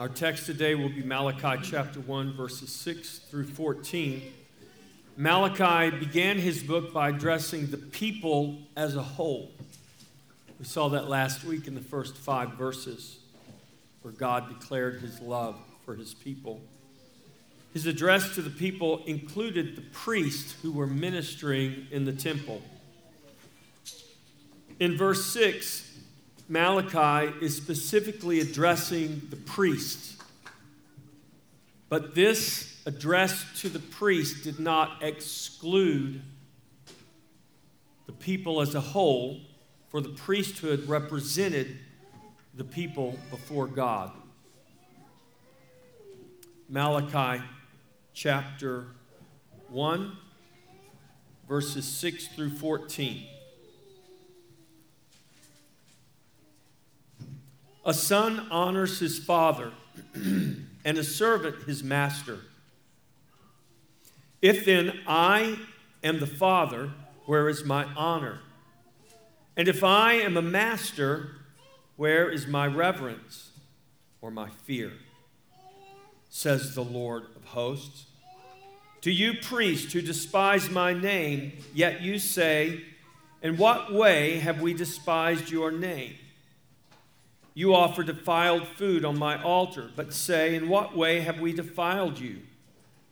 Our text today will be Malachi chapter 1, verses 6 through 14. Malachi began his book by addressing the people as a whole. We saw that last week in the first five verses, where God declared his love for his people. His address to the people included the priests who were ministering in the temple. In verse 6, Malachi is specifically addressing the priests. But this address to the priests did not exclude the people as a whole, for the priesthood represented the people before God. Malachi chapter 1, verses 6 through 14. A son honors his father, and a servant his master. If then I am the father, where is my honor? And if I am a master, where is my reverence or my fear? Says the Lord of hosts. To you, priests who despise my name, yet you say, In what way have we despised your name? You offer defiled food on my altar, but say, In what way have we defiled you?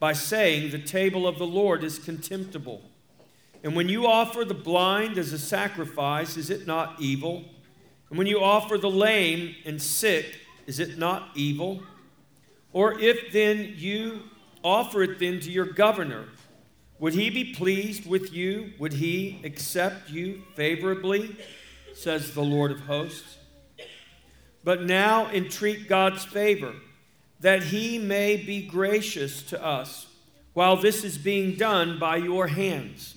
By saying, The table of the Lord is contemptible. And when you offer the blind as a sacrifice, is it not evil? And when you offer the lame and sick, is it not evil? Or if then you offer it then to your governor, would he be pleased with you? Would he accept you favorably? Says the Lord of hosts but now entreat God's favor, that he may be gracious to us while this is being done by your hands.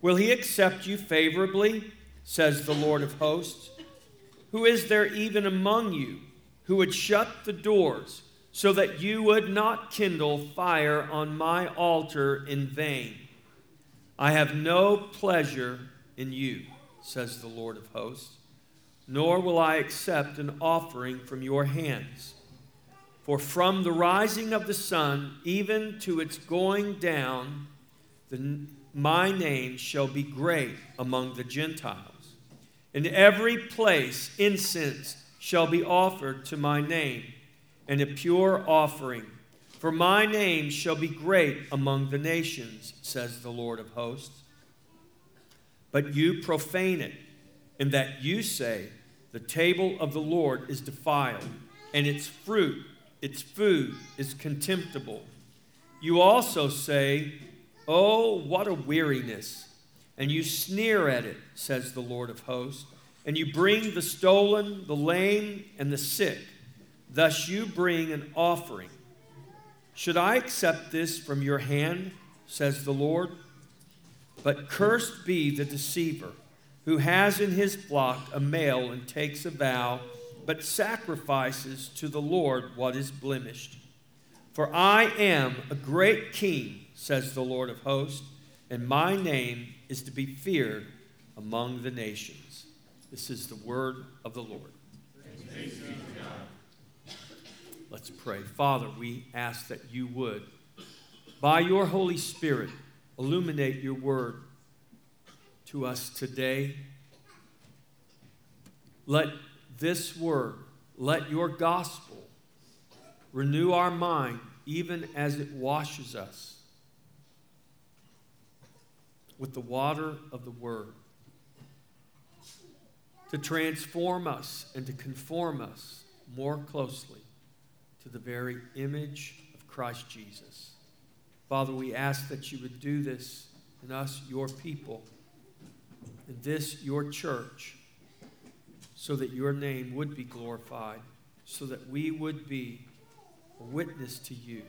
Will he accept you favorably? says the Lord of hosts. Who is there even among you who would shut the doors so that you would not kindle fire on my altar in vain? I have no pleasure in you, says the Lord of hosts nor will I accept an offering from your hands. For from the rising of the sun even to its going down, the, my name shall be great among the Gentiles. In every place incense shall be offered to my name, and a pure offering. For my name shall be great among the nations, says the Lord of hosts. But you profane it in that you say, The table of the Lord is defiled, and its fruit, its food, is contemptible. You also say, Oh, what a weariness! And you sneer at it, says the Lord of hosts. And you bring the stolen, the lame, and the sick. Thus you bring an offering. Should I accept this from your hand, says the Lord? But cursed be the deceiver who has in his flock a male and takes a vow, but sacrifices to the Lord what is blemished. For I am a great king, says the Lord of hosts, and my name is to be feared among the nations. This is the word of the Lord. Let's pray. Father, we ask that you would, by your Holy Spirit, illuminate your word to us today. Let this word, let your gospel renew our mind even as it washes us with the water of the word to transform us and to conform us more closely to the very image of Christ Jesus. Father, we ask that you would do this in us, your people this your church so that your name would be glorified, so that we would be a witness to you.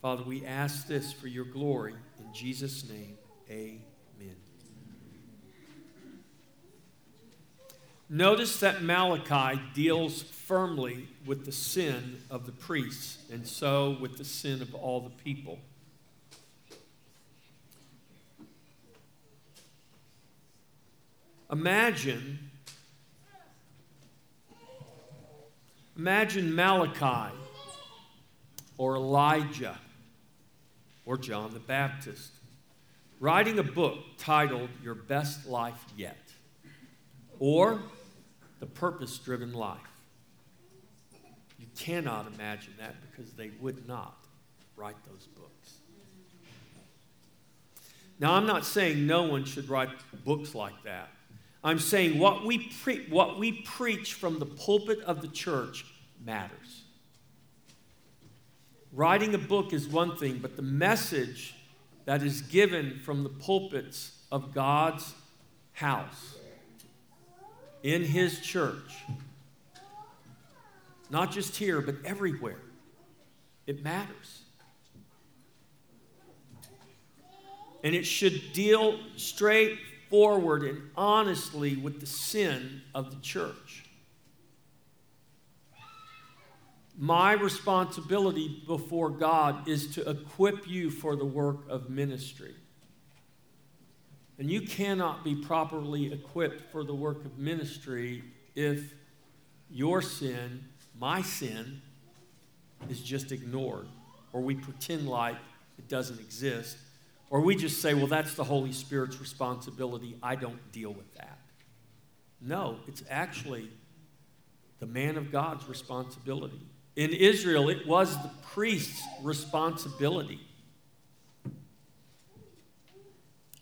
Father, we ask this for your glory. In Jesus' name, amen. Notice that Malachi deals firmly with the sin of the priests, and so with the sin of all the people. Imagine Imagine Malachi or Elijah or John the Baptist writing a book titled Your Best Life Yet or The Purpose Driven Life. You cannot imagine that because they would not write those books. Now, I'm not saying no one should write books like that. I'm saying what we, pre- what we preach from the pulpit of the church matters. Writing a book is one thing, but the message that is given from the pulpits of God's house in His church, not just here, but everywhere, it matters. And it should deal straightforward and honestly with the sin of the church. My responsibility before God is to equip you for the work of ministry. And you cannot be properly equipped for the work of ministry if your sin, my sin, is just ignored, or we pretend like it doesn't exist, or we just say, well, that's the Holy Spirit's responsibility. I don't deal with that. No, it's actually the man of God's responsibility. In Israel, it was the priest's responsibility.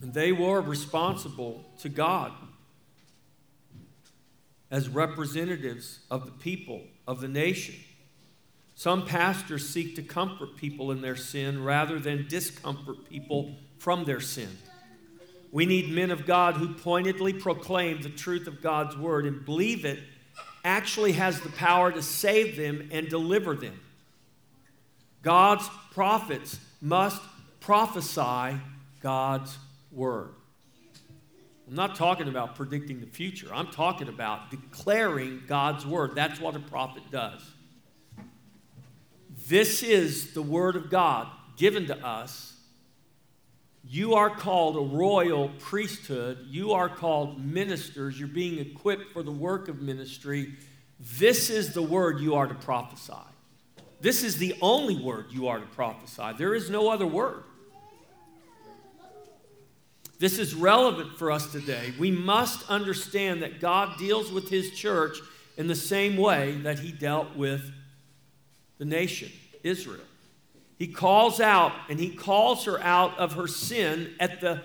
And they were responsible to God as representatives of the people, of the nation. Some pastors seek to comfort people in their sin rather than discomfort people from their sin. We need men of God who pointedly proclaim the truth of God's word and believe it actually has the power to save them and deliver them. God's prophets must prophesy God's word. I'm not talking about predicting the future. I'm talking about declaring God's word. That's what a prophet does. This is the word of God given to us. You are called a royal priesthood. You are called ministers. You're being equipped for the work of ministry. This is the word you are to prophesy. This is the only word you are to prophesy. There is no other word. This is relevant for us today. We must understand that God deals with his church in the same way that he dealt with the nation, Israel. He calls out and he calls her out of her sin at the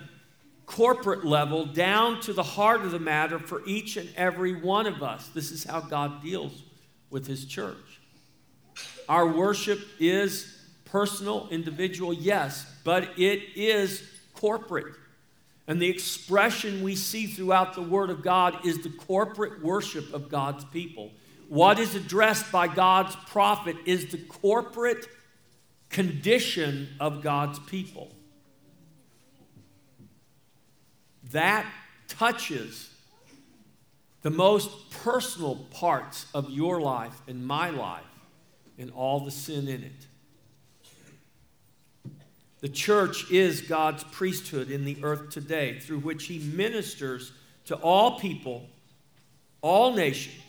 corporate level down to the heart of the matter for each and every one of us. This is how God deals with his church. Our worship is personal, individual, yes, but it is corporate. And the expression we see throughout the Word of God is the corporate worship of God's people. What is addressed by God's prophet is the corporate condition of God's people. That touches the most personal parts of your life and my life and all the sin in it. The church is God's priesthood in the earth today, through which He ministers to all people, all nations.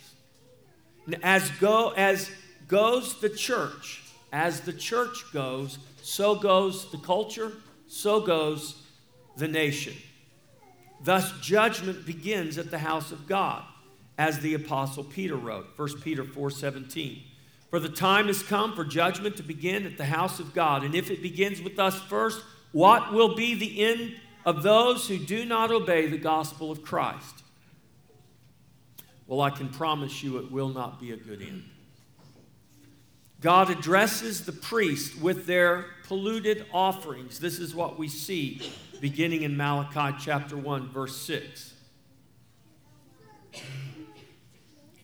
As, go, as goes the church, as the church goes, so goes the culture, so goes the nation. Thus, judgment begins at the house of God, as the Apostle Peter wrote, 1 Peter 4 17. For the time has come for judgment to begin at the house of God. And if it begins with us first, what will be the end of those who do not obey the gospel of Christ? Well, I can promise you it will not be a good end. God addresses the priest with their polluted offerings. This is what we see beginning in Malachi chapter 1, verse 6.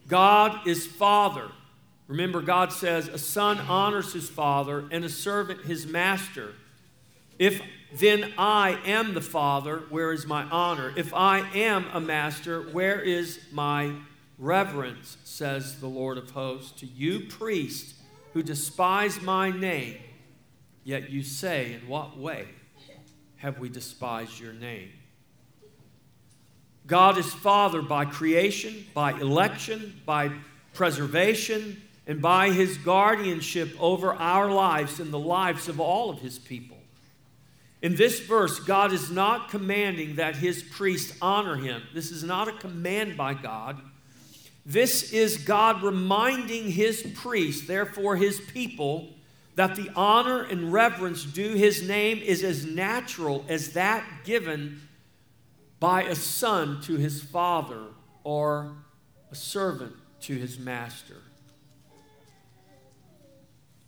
God is Father. Remember, God says, A son honors his father, and a servant his master. If then I am the father, where is my honor? If I am a master, where is my reverence? Says the Lord of hosts. To you, priests, who despise my name, yet you say, In what way have we despised your name? God is Father by creation, by election, by preservation, and by his guardianship over our lives and the lives of all of his people. In this verse, God is not commanding that his priests honor him. This is not a command by God. This is God reminding his priests, therefore his people, that the honor and reverence due his name is as natural as that given by a son to his father or a servant to his master.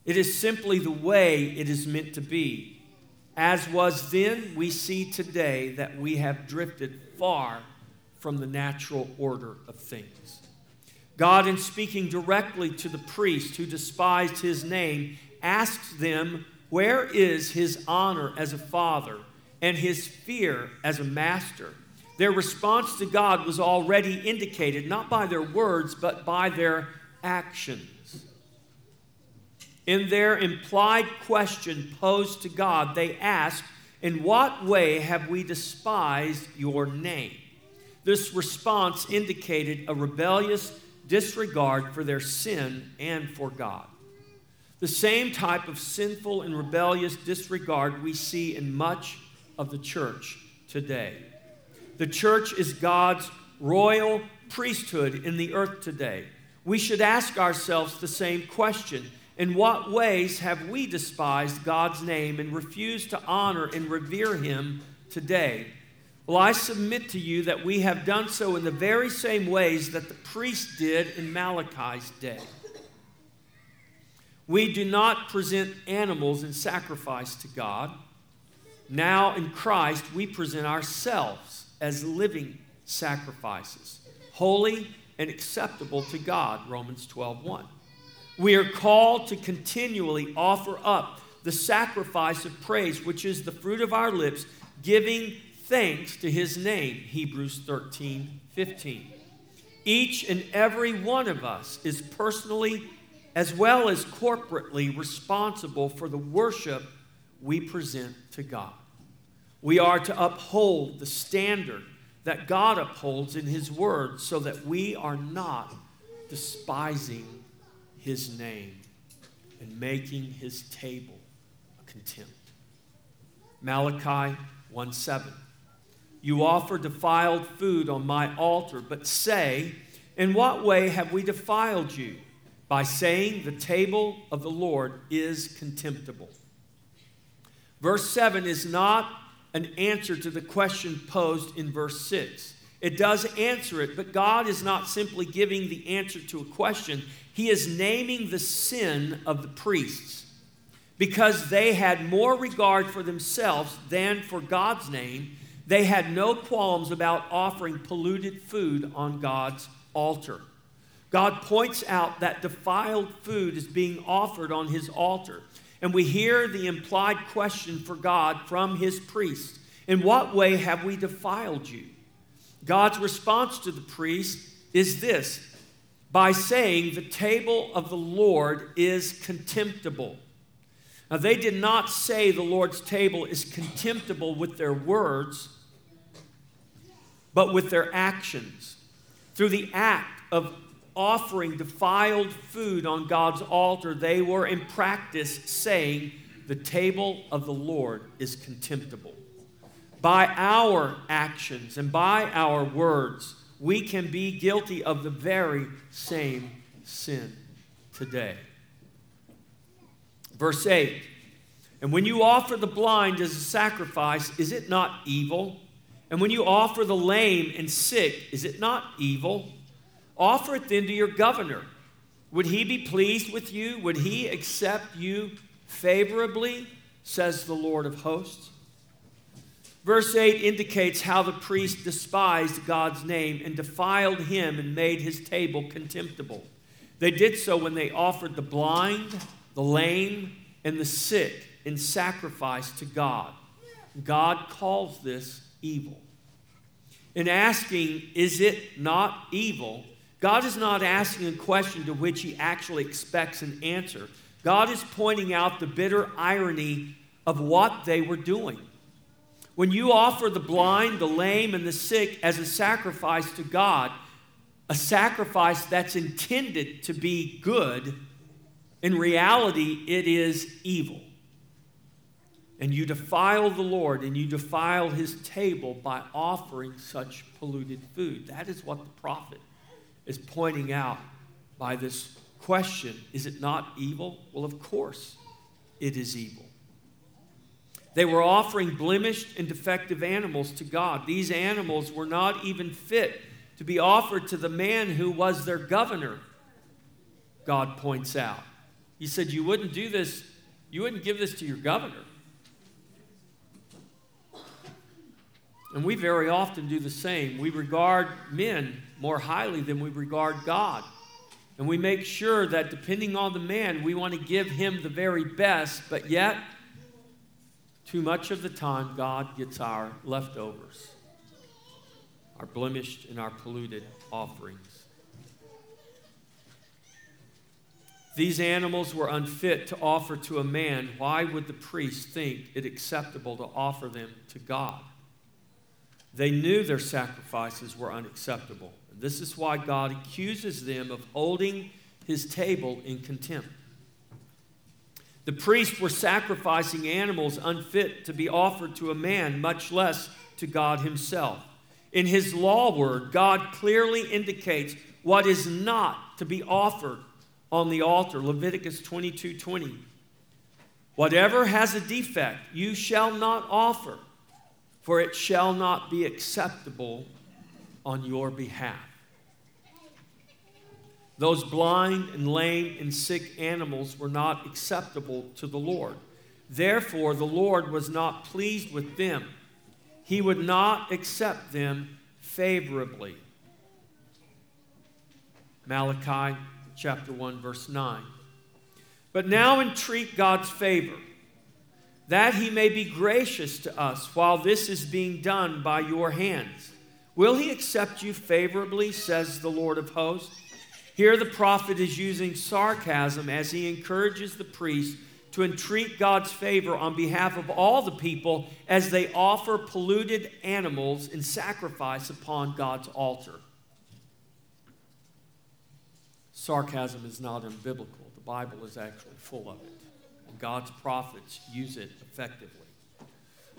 It is simply the way it is meant to be. As was then, we see today that we have drifted far from the natural order of things. God, in speaking directly to the priest who despised his name, asks them, Where is his honor as a father and his fear as a master? Their response to God was already indicated not by their words, but by their actions. In their implied question posed to God, they asked, In what way have we despised your name? This response indicated a rebellious disregard for their sin and for God. The same type of sinful and rebellious disregard we see in much of the church today. The church is God's royal priesthood in the earth today. We should ask ourselves the same question In what ways have we despised God's name and refused to honor and revere Him today? Well, I submit to you that we have done so in the very same ways that the priests did in Malachi's day. We do not present animals in sacrifice to God. Now in Christ, we present ourselves as living sacrifices, holy and acceptable to God, Romans 12:1. We are called to continually offer up the sacrifice of praise, which is the fruit of our lips, giving thanks to his name, Hebrews 13:15. Each and every one of us is personally as well as corporately responsible for the worship we present to God. We are to uphold the standard that God upholds in His Word so that we are not despising His name and making His table a contempt. Malachi 1 7. You offer defiled food on my altar, but say, In what way have we defiled you? by saying the table of the Lord is contemptible. Verse 7 is not an answer to the question posed in verse 6. It does answer it, but God is not simply giving the answer to a question, He is naming the sin of the priests because they had more regard for themselves than for God's name. They had no qualms about offering polluted food on God's altar. God points out that defiled food is being offered on his altar. And we hear the implied question for God from his priest In what way have we defiled you? God's response to the priest is this by saying, The table of the Lord is contemptible. Now, they did not say the Lord's table is contemptible with their words, but with their actions. Through the act of offering defiled food on God's altar, they were in practice saying, The table of the Lord is contemptible. By our actions and by our words, we can be guilty of the very same sin today. Verse 8 And when you offer the blind as a sacrifice, is it not evil? And when you offer the lame and sick, is it not evil? Offer it then to your governor. Would he be pleased with you? Would he accept you favorably? Says the Lord of hosts. Verse 8 indicates how the priest despised God's name and defiled him and made his table contemptible. They did so when they offered the blind, the lame, and the sick in sacrifice to God. God calls this evil. In asking, is it not evil? God is not asking a question to which he actually expects an answer. God is pointing out the bitter irony of what they were doing. When you offer the blind, the lame, and the sick as a sacrifice to God, a sacrifice that's intended to be good, in reality, it is evil. And you defile the Lord and you defile his table by offering such polluted food. That is what the prophet is pointing out by this question Is it not evil? Well, of course, it is evil. They were offering blemished and defective animals to God. These animals were not even fit to be offered to the man who was their governor, God points out. He said, You wouldn't do this, you wouldn't give this to your governor. And we very often do the same. We regard men more highly than we regard God. And we make sure that depending on the man, we want to give him the very best, but yet, too much of the time, God gets our leftovers, our blemished and our polluted offerings. These animals were unfit to offer to a man. Why would the priest think it acceptable to offer them to God? They knew their sacrifices were unacceptable. This is why God accuses them of holding his table in contempt. The priests were sacrificing animals unfit to be offered to a man, much less to God himself. In his law word, God clearly indicates what is not to be offered on the altar. Leviticus 22 20. Whatever has a defect, you shall not offer, for it shall not be acceptable on your behalf. Those blind and lame and sick animals were not acceptable to the Lord. Therefore, the Lord was not pleased with them. He would not accept them favorably. Malachi chapter 1, verse 9. But now entreat God's favor, that he may be gracious to us while this is being done by your hands. Will he accept you favorably, says the Lord of hosts? Here, the prophet is using sarcasm as he encourages the priest to entreat God's favor on behalf of all the people as they offer polluted animals in sacrifice upon God's altar. Sarcasm is not unbiblical, the Bible is actually full of it, and God's prophets use it effectively.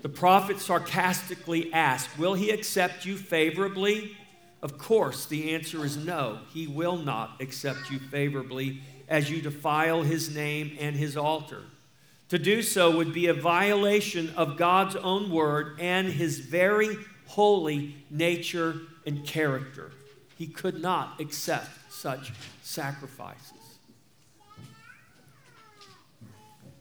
The prophet sarcastically asks, Will he accept you favorably? Of course, the answer is no. He will not accept you favorably as you defile his name and his altar. To do so would be a violation of God's own word and his very holy nature and character. He could not accept such sacrifices.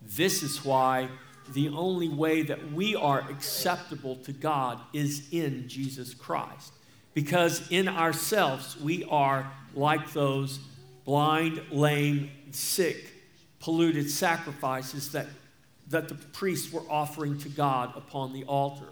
This is why the only way that we are acceptable to God is in Jesus Christ. Because in ourselves, we are like those blind, lame, sick, polluted sacrifices that, that the priests were offering to God upon the altar.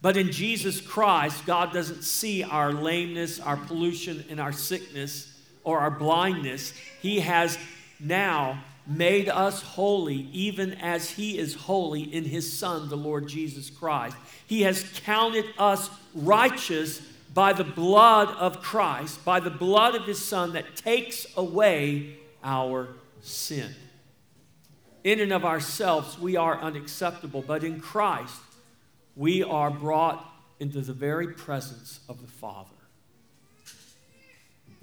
But in Jesus Christ, God doesn't see our lameness, our pollution, and our sickness or our blindness. He has now made us holy, even as He is holy in His Son, the Lord Jesus Christ. He has counted us righteous by the blood of Christ, by the blood of his Son that takes away our sin. In and of ourselves, we are unacceptable, but in Christ, we are brought into the very presence of the Father.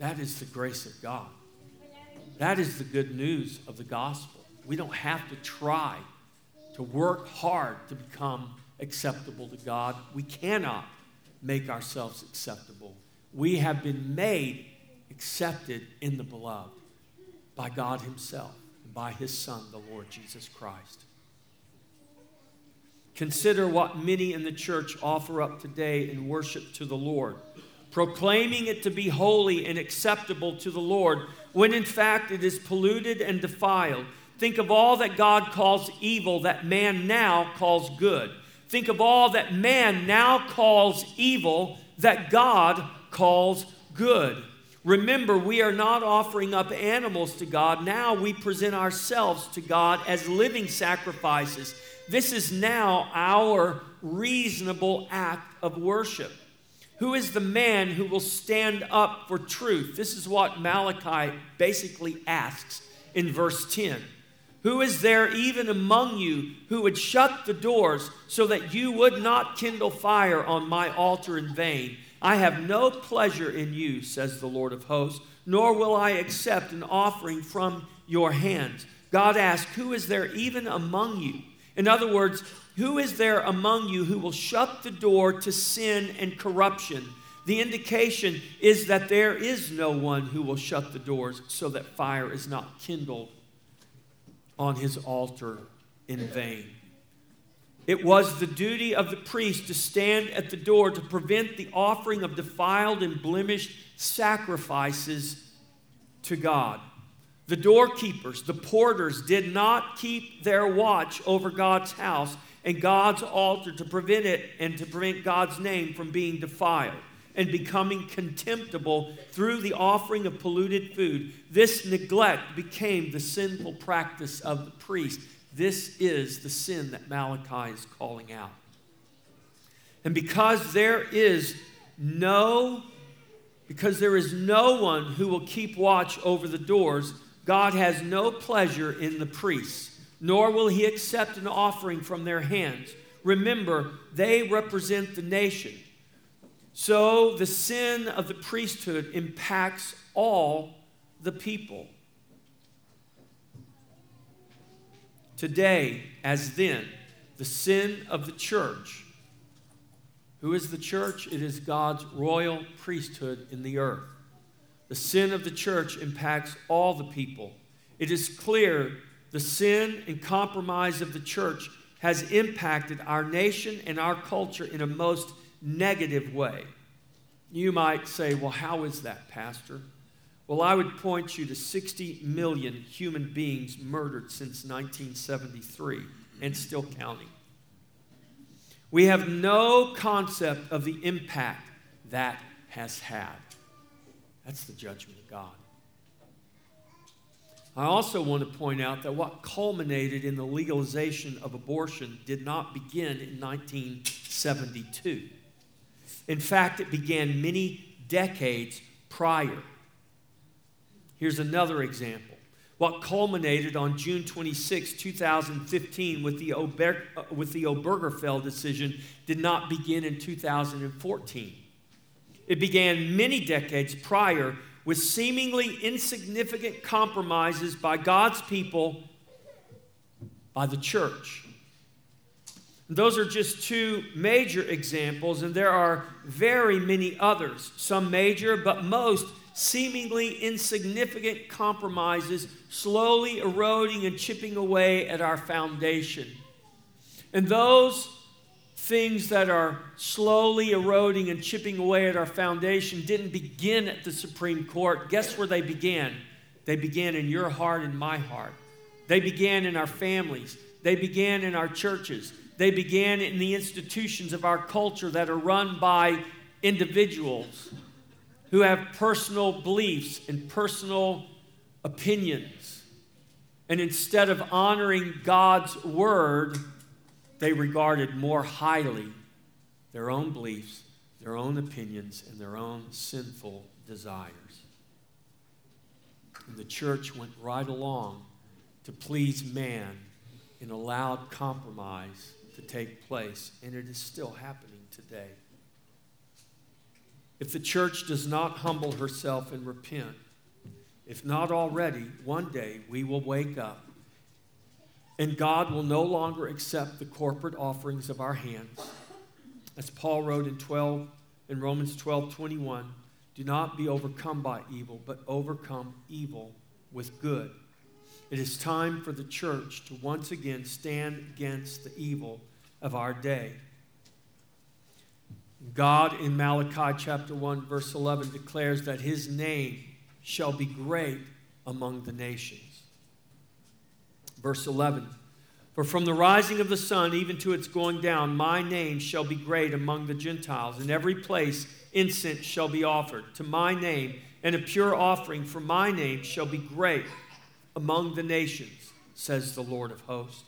That is the grace of God. That is the good news of the gospel. We don't have to try to work hard to become acceptable to God. We cannot make ourselves acceptable. We have been made accepted in the beloved by God Himself and by His Son, the Lord Jesus Christ. Consider what many in the church offer up today in worship to the Lord, proclaiming it to be holy and acceptable to the Lord, when in fact it is polluted and defiled. Think of all that God calls evil that man now calls good. Think of all that man now calls evil that God calls good. Remember, we are not offering up animals to God. Now we present ourselves to God as living sacrifices. This is now our reasonable act of worship. Who is the man who will stand up for truth? This is what Malachi basically asks in verse 10. Who is there even among you who would shut the doors so that you would not kindle fire on my altar in vain? I have no pleasure in you, says the Lord of hosts, nor will I accept an offering from your hands. God asks, Who is there even among you? In other words, who is there among you who will shut the door to sin and corruption? The indication is that there is no one who will shut the doors so that fire is not kindled on his altar in vain. It was the duty of the priest to stand at the door to prevent the offering of defiled and blemished sacrifices to God. The doorkeepers, the porters, did not keep their watch over God's house and God's altar to prevent it and to prevent God's name from being defiled and becoming contemptible through the offering of polluted food. This neglect became the sinful practice of the priest. This is the sin that Malachi is calling out. And because there is no because there is no one who will keep watch over the doors, God has no pleasure in the priests, nor will he accept an offering from their hands. Remember, they represent the nation. So the sin of the priesthood impacts all the people. Today, as then, the sin of the church. Who is the church? It is God's royal priesthood in the earth. The sin of the church impacts all the people. It is clear the sin and compromise of the church has impacted our nation and our culture in a most negative way. You might say, well, how is that, Pastor? Well, I would point you to 60 million human beings murdered since 1973 and still counting. We have no concept of the impact that has had. That's the judgment of God. I also want to point out that what culminated in the legalization of abortion did not begin in 1972. In fact, it began many decades prior. Here's another example. What culminated on June 26, 2015, with the, Ober- uh, with the Obergefell decision did not begin in 2014. It began many decades prior with seemingly insignificant compromises by God's people, by the church. Those are just two major examples, and there are very many others, some major, but most seemingly insignificant compromises slowly eroding and chipping away at our foundation. And those things that are slowly eroding and chipping away at our foundation didn't begin at the Supreme Court. Guess where they began? They began in your heart and my heart. They began in our families. They began in our churches. They began in the institutions of our culture that are run by individuals who have personal beliefs and personal opinions. And instead of honoring God's word, they regarded more highly their own beliefs, their own opinions, and their own sinful desires. And the church went right along to please man and allowed compromise to take place, and it is still happening today. If the church does not humble herself and repent, if not already, one day we will wake up and God will no longer accept the corporate offerings of our hands. As Paul wrote in 12 in Romans 12, 21, do not be overcome by evil, but overcome evil with good. It is time for the church to once again stand against the evil of our day. God in Malachi chapter 1, verse 11 declares that his name shall be great among the nations. Verse 11 For from the rising of the sun even to its going down, my name shall be great among the Gentiles. In every place incense shall be offered to my name, and a pure offering for my name shall be great among the nations, says the Lord of hosts.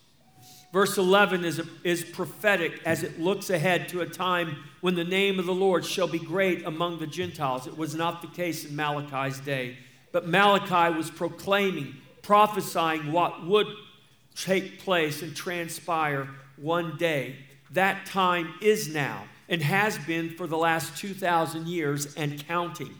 Verse 11 is, is prophetic as it looks ahead to a time when the name of the Lord shall be great among the Gentiles. It was not the case in Malachi's day, but Malachi was proclaiming, prophesying what would take place and transpire one day. That time is now and has been for the last 2,000 years and counting.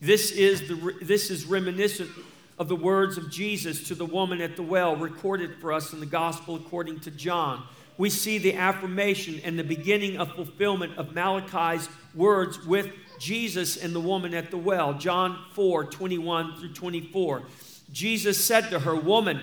This is, the, this is reminiscent of the words of Jesus to the woman at the well, recorded for us in the Gospel according to John. We see the affirmation and the beginning of fulfillment of Malachi's words with Jesus and the woman at the well. John 4 21 through 24. Jesus said to her, Woman,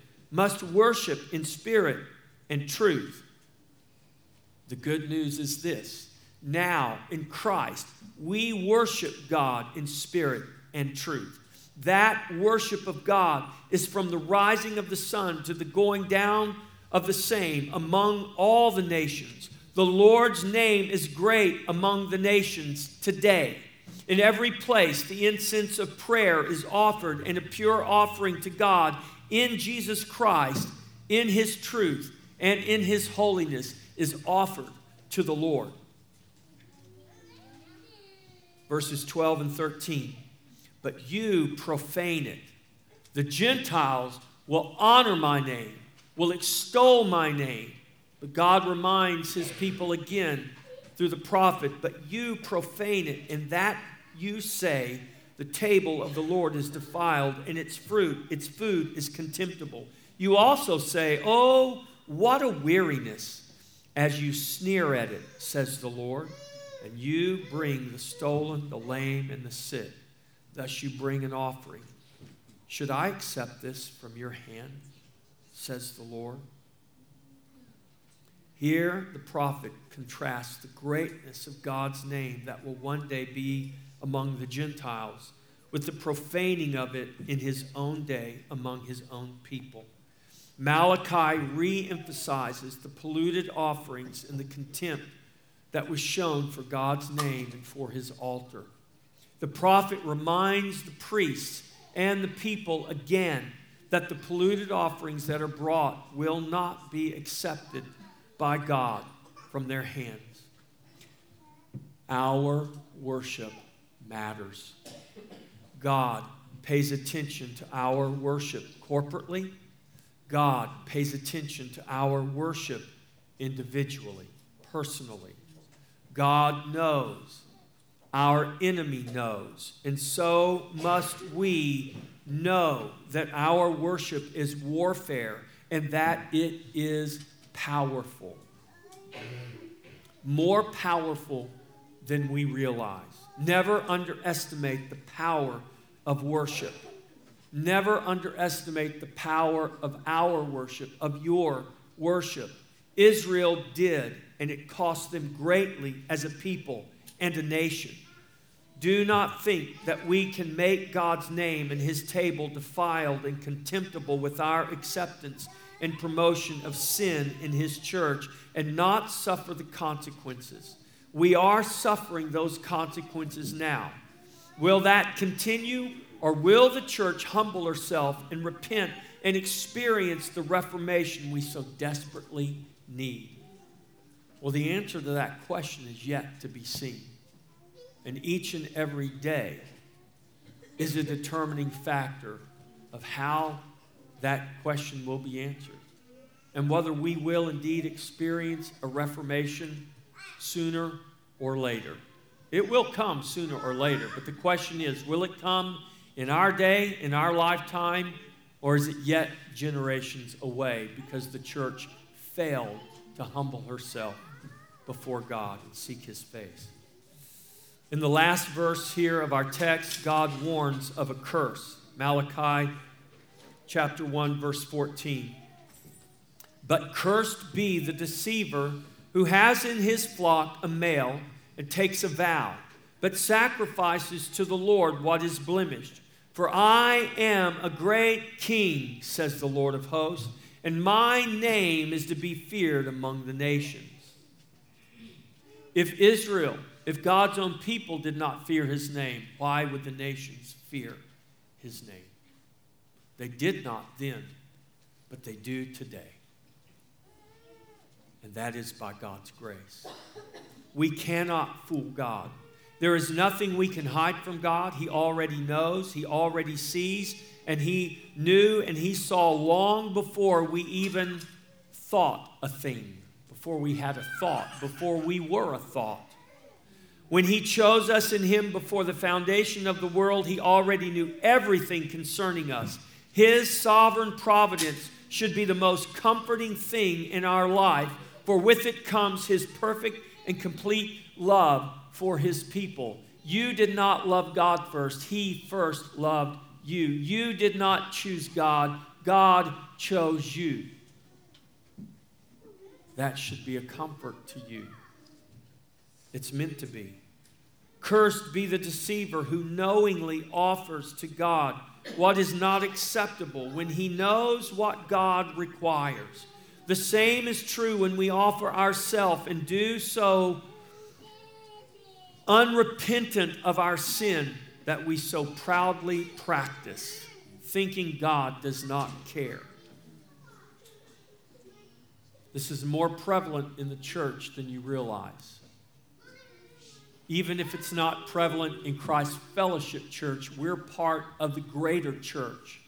must worship in spirit and truth. The good news is this now in Christ, we worship God in spirit and truth. That worship of God is from the rising of the sun to the going down of the same among all the nations. The Lord's name is great among the nations today. In every place, the incense of prayer is offered and a pure offering to God in Jesus Christ, in His truth, and in His holiness is offered to the Lord verses 12 and 13. But you profane it. The Gentiles will honor my name, will extol my name. But God reminds his people again through the prophet, but you profane it, and that you say, the table of the Lord is defiled, and its fruit, its food is contemptible. You also say, Oh, what a weariness, as you sneer at it, says the Lord and you bring the stolen, the lame, and the sick. Thus you bring an offering. Should I accept this from your hand? says the Lord. Here, the prophet contrasts the greatness of God's name that will one day be among the Gentiles with the profaning of it in his own day among his own people. Malachi re emphasizes the polluted offerings and the contempt that was shown for God's name and for his altar. The prophet reminds the priests and the people again that the polluted offerings that are brought will not be accepted by God from their hands. Our worship matters. God pays attention to our worship corporately. God pays attention to our worship individually, personally. God knows. Our enemy knows. And so must we know that our worship is warfare and that it is powerful. More powerful than we realize. Never underestimate the power of worship. Never underestimate the power of our worship, of your worship. Israel did and it cost them greatly as a people and a nation. Do not think that we can make God's name and his table defiled and contemptible with our acceptance and promotion of sin in his church and not suffer the consequences. We are suffering those consequences now. Will that continue, or will the church humble herself and repent and experience the reformation we so desperately need? Well, the answer to that question is yet to be seen. And each and every day is a determining factor of how that question will be answered and whether we will indeed experience a reformation sooner or later. It will come sooner or later, but the question is will it come in our day, in our lifetime, or is it yet generations away because the church failed to humble herself before God and seek his face. In the last verse here of our text, God warns of a curse. Malachi chapter 1, verse 14. But cursed be the deceiver who has in his flock a male and takes a vow, but sacrifices to the Lord what is blemished. For I am a great king, says the Lord of hosts, and my name is to be feared among the nations. If Israel, if God's own people did not fear his name, why would the nations fear his name? They did not then, but they do today. And that is by God's grace. We cannot fool God. There is nothing we can hide from God. He already knows, He already sees, and He knew and He saw long before we even thought a thing, before we had a thought, before we were a thought. When He chose us in Him before the foundation of the world, He already knew everything concerning us. His sovereign providence should be the most comforting thing in our life, for with it comes His perfect and complete love for his people. You did not love God first, he first loved you. You did not choose God, God chose you. That should be a comfort to you. It's meant to be. Cursed be the deceiver who knowingly offers to God what is not acceptable when he knows what God requires. The same is true when we offer ourselves and do so unrepentant of our sin that we so proudly practice, thinking God does not care. This is more prevalent in the church than you realize. Even if it's not prevalent in Christ Fellowship Church, we're part of the greater church.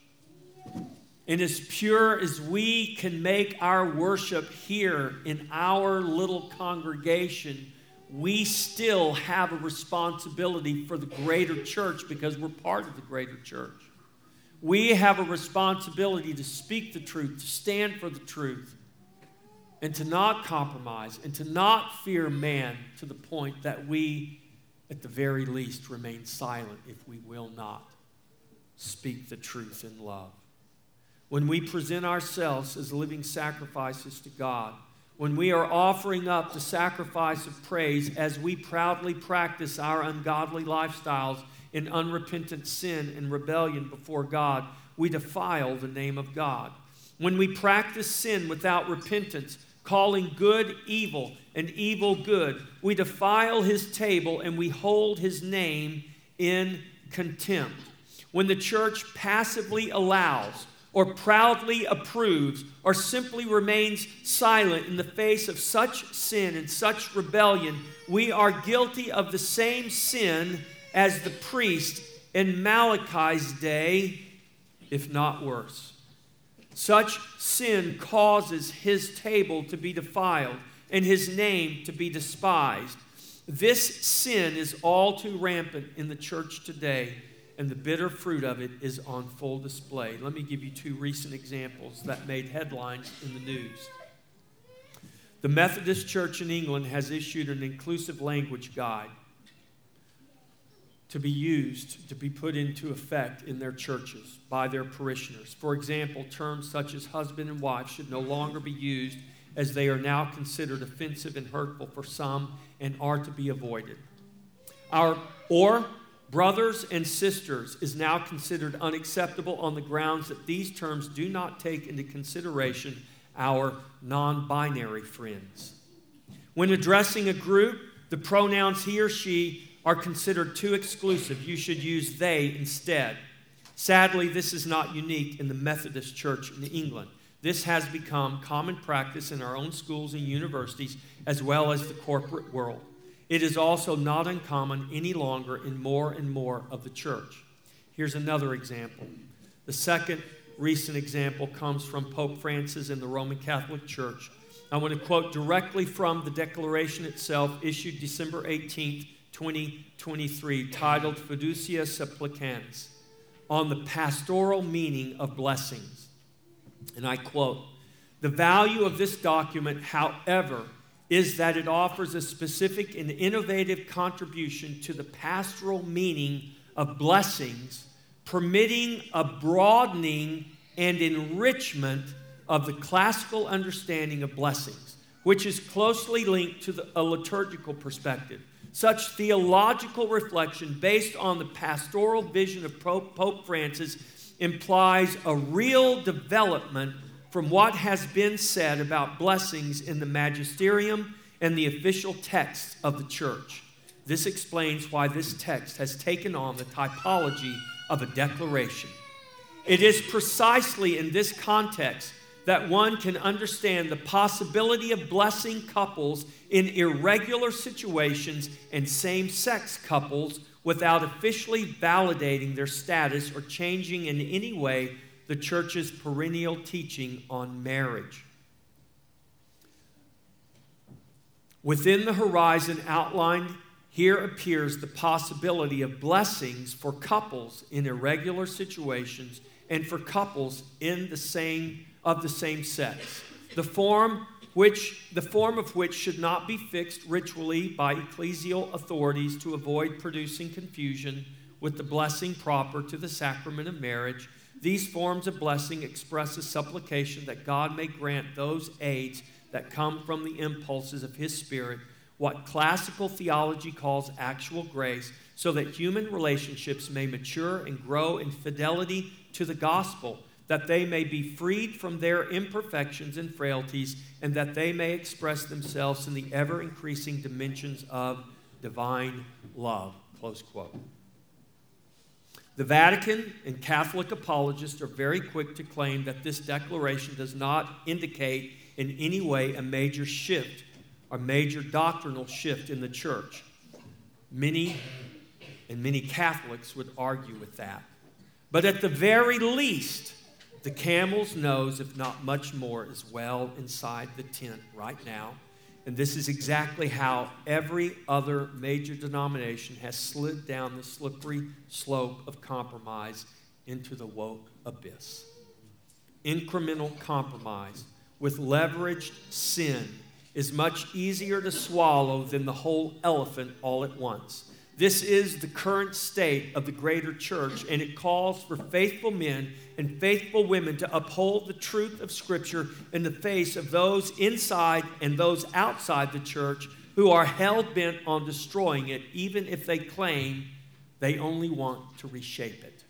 And as pure as we can make our worship here in our little congregation, we still have a responsibility for the greater church because we're part of the greater church. We have a responsibility to speak the truth, to stand for the truth, and to not compromise, and to not fear man to the point that we, at the very least, remain silent if we will not speak the truth in love. When we present ourselves as living sacrifices to God, when we are offering up the sacrifice of praise as we proudly practice our ungodly lifestyles in unrepentant sin and rebellion before God, we defile the name of God. When we practice sin without repentance, calling good evil and evil good, we defile his table and we hold his name in contempt. When the church passively allows or proudly approves or simply remains silent in the face of such sin and such rebellion, we are guilty of the same sin as the priest in Malachi's day, if not worse. Such sin causes his table to be defiled and his name to be despised. This sin is all too rampant in the church today and the bitter fruit of it is on full display. Let me give you two recent examples that made headlines in the news. The Methodist Church in England has issued an inclusive language guide to be used, to be put into effect in their churches by their parishioners. For example, terms such as husband and wife should no longer be used as they are now considered offensive and hurtful for some and are to be avoided. Our, or Brothers and sisters is now considered unacceptable on the grounds that these terms do not take into consideration our non binary friends. When addressing a group, the pronouns he or she are considered too exclusive. You should use they instead. Sadly, this is not unique in the Methodist Church in England. This has become common practice in our own schools and universities as well as the corporate world. It is also not uncommon any longer in more and more of the church. Here's another example. The second recent example comes from Pope Francis in the Roman Catholic Church. I want to quote directly from the declaration itself, issued December 18th, 2023, titled Fiducia Supplicans, on the pastoral meaning of blessings. And I quote The value of this document, however, is that it offers a specific and innovative contribution to the pastoral meaning of blessings, permitting a broadening and enrichment of the classical understanding of blessings, which is closely linked to the, a liturgical perspective. Such theological reflection, based on the pastoral vision of Pope Francis, implies a real development from what has been said about blessings in the magisterium and the official texts of the church. This explains why this text has taken on the typology of a declaration. It is precisely in this context that one can understand the possibility of blessing couples in irregular situations and same sex couples without officially validating their status or changing in any way the church's perennial teaching on marriage. Within the horizon outlined here appears the possibility of blessings for couples in irregular situations and for couples in the same of the same sex. The form which the form of which should not be fixed ritually by ecclesial authorities to avoid producing confusion with the blessing proper to the sacrament of marriage. These forms of blessing express a supplication that God may grant those aids that come from the impulses of his spirit what classical theology calls actual grace, so that human relationships may mature and grow in fidelity to the gospel, that they may be freed from their imperfections and frailties, and that they may express themselves in the ever increasing dimensions of divine love. Close quote. The Vatican and Catholic apologists are very quick to claim that this declaration does not indicate in any way a major shift a major doctrinal shift in the church. Many and many Catholics would argue with that. But at the very least, the camel's nose, if not much more, is well inside the tent right now. And this is exactly how every other major denomination has slid down the slippery slope of compromise into the woke abyss. Incremental compromise with leveraged sin is much easier to swallow than the whole elephant all at once. This is the current state of the greater church, and it calls for faithful men and faithful women to uphold the truth of Scripture in the face of those inside and those outside the church who are hell bent on destroying it, even if they claim they only want to reshape it.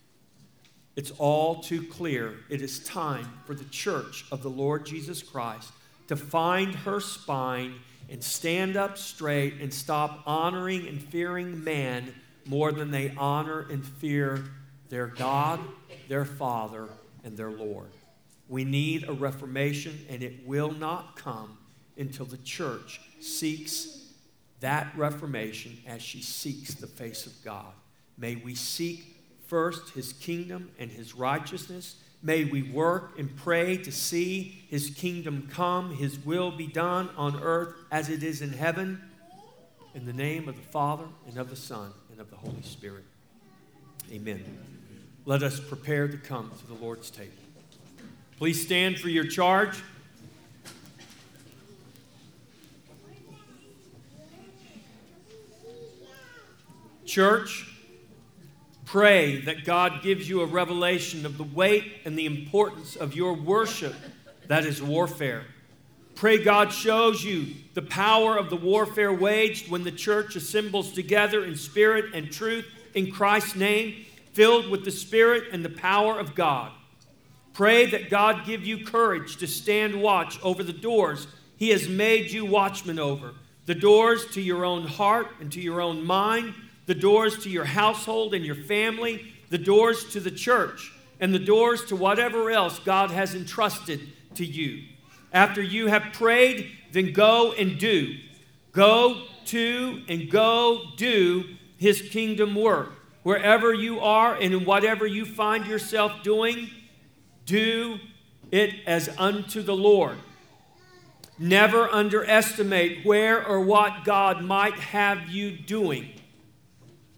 It's all too clear. It is time for the church of the Lord Jesus Christ to find her spine and stand up straight and stop honoring and fearing man more than they honor and fear their God, their Father, and their Lord. We need a reformation, and it will not come until the church seeks that reformation as she seeks the face of God. May we seek first his kingdom and his righteousness May we work and pray to see his kingdom come, his will be done on earth as it is in heaven. In the name of the Father, and of the Son, and of the Holy Spirit. Amen. Let us prepare to come to the Lord's table. Please stand for your charge. Church, Pray that God gives you a revelation of the weight and the importance of your worship that is warfare. Pray God shows you the power of the warfare waged when the church assembles together in spirit and truth in Christ's name, filled with the spirit and the power of God. Pray that God give you courage to stand watch over the doors He has made you watchmen over, the doors to your own heart and to your own mind the doors to your household and your family, the doors to the church, and the doors to whatever else God has entrusted to you. After you have prayed, then go and do. Go to and go do His kingdom work. Wherever you are and in whatever you find yourself doing, do it as unto the Lord. Never underestimate where or what God might have you doing.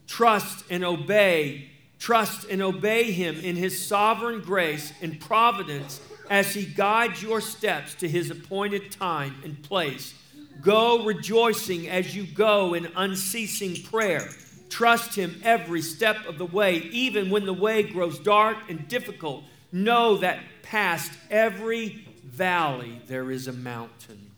Trust and obey. Trust and obey Him in His sovereign grace and providence as He guides your steps to His appointed time and place. Go rejoicing as you go in unceasing prayer. Trust Him every step of the way, even when the way grows dark and difficult. Know that past every valley there is a mountain.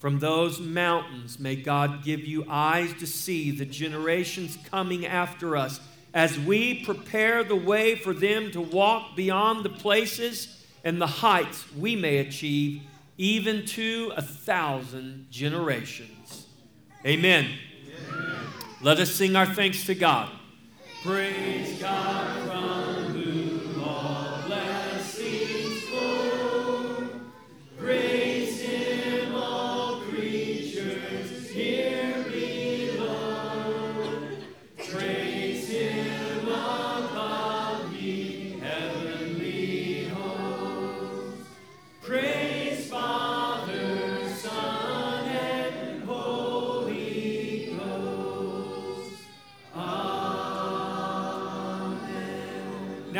From those mountains, may God give you eyes to see the generations coming after us as we prepare the way for them to walk beyond the places and the heights we may achieve, even to a thousand generations. Amen. Amen. Let us sing our thanks to God. Praise God from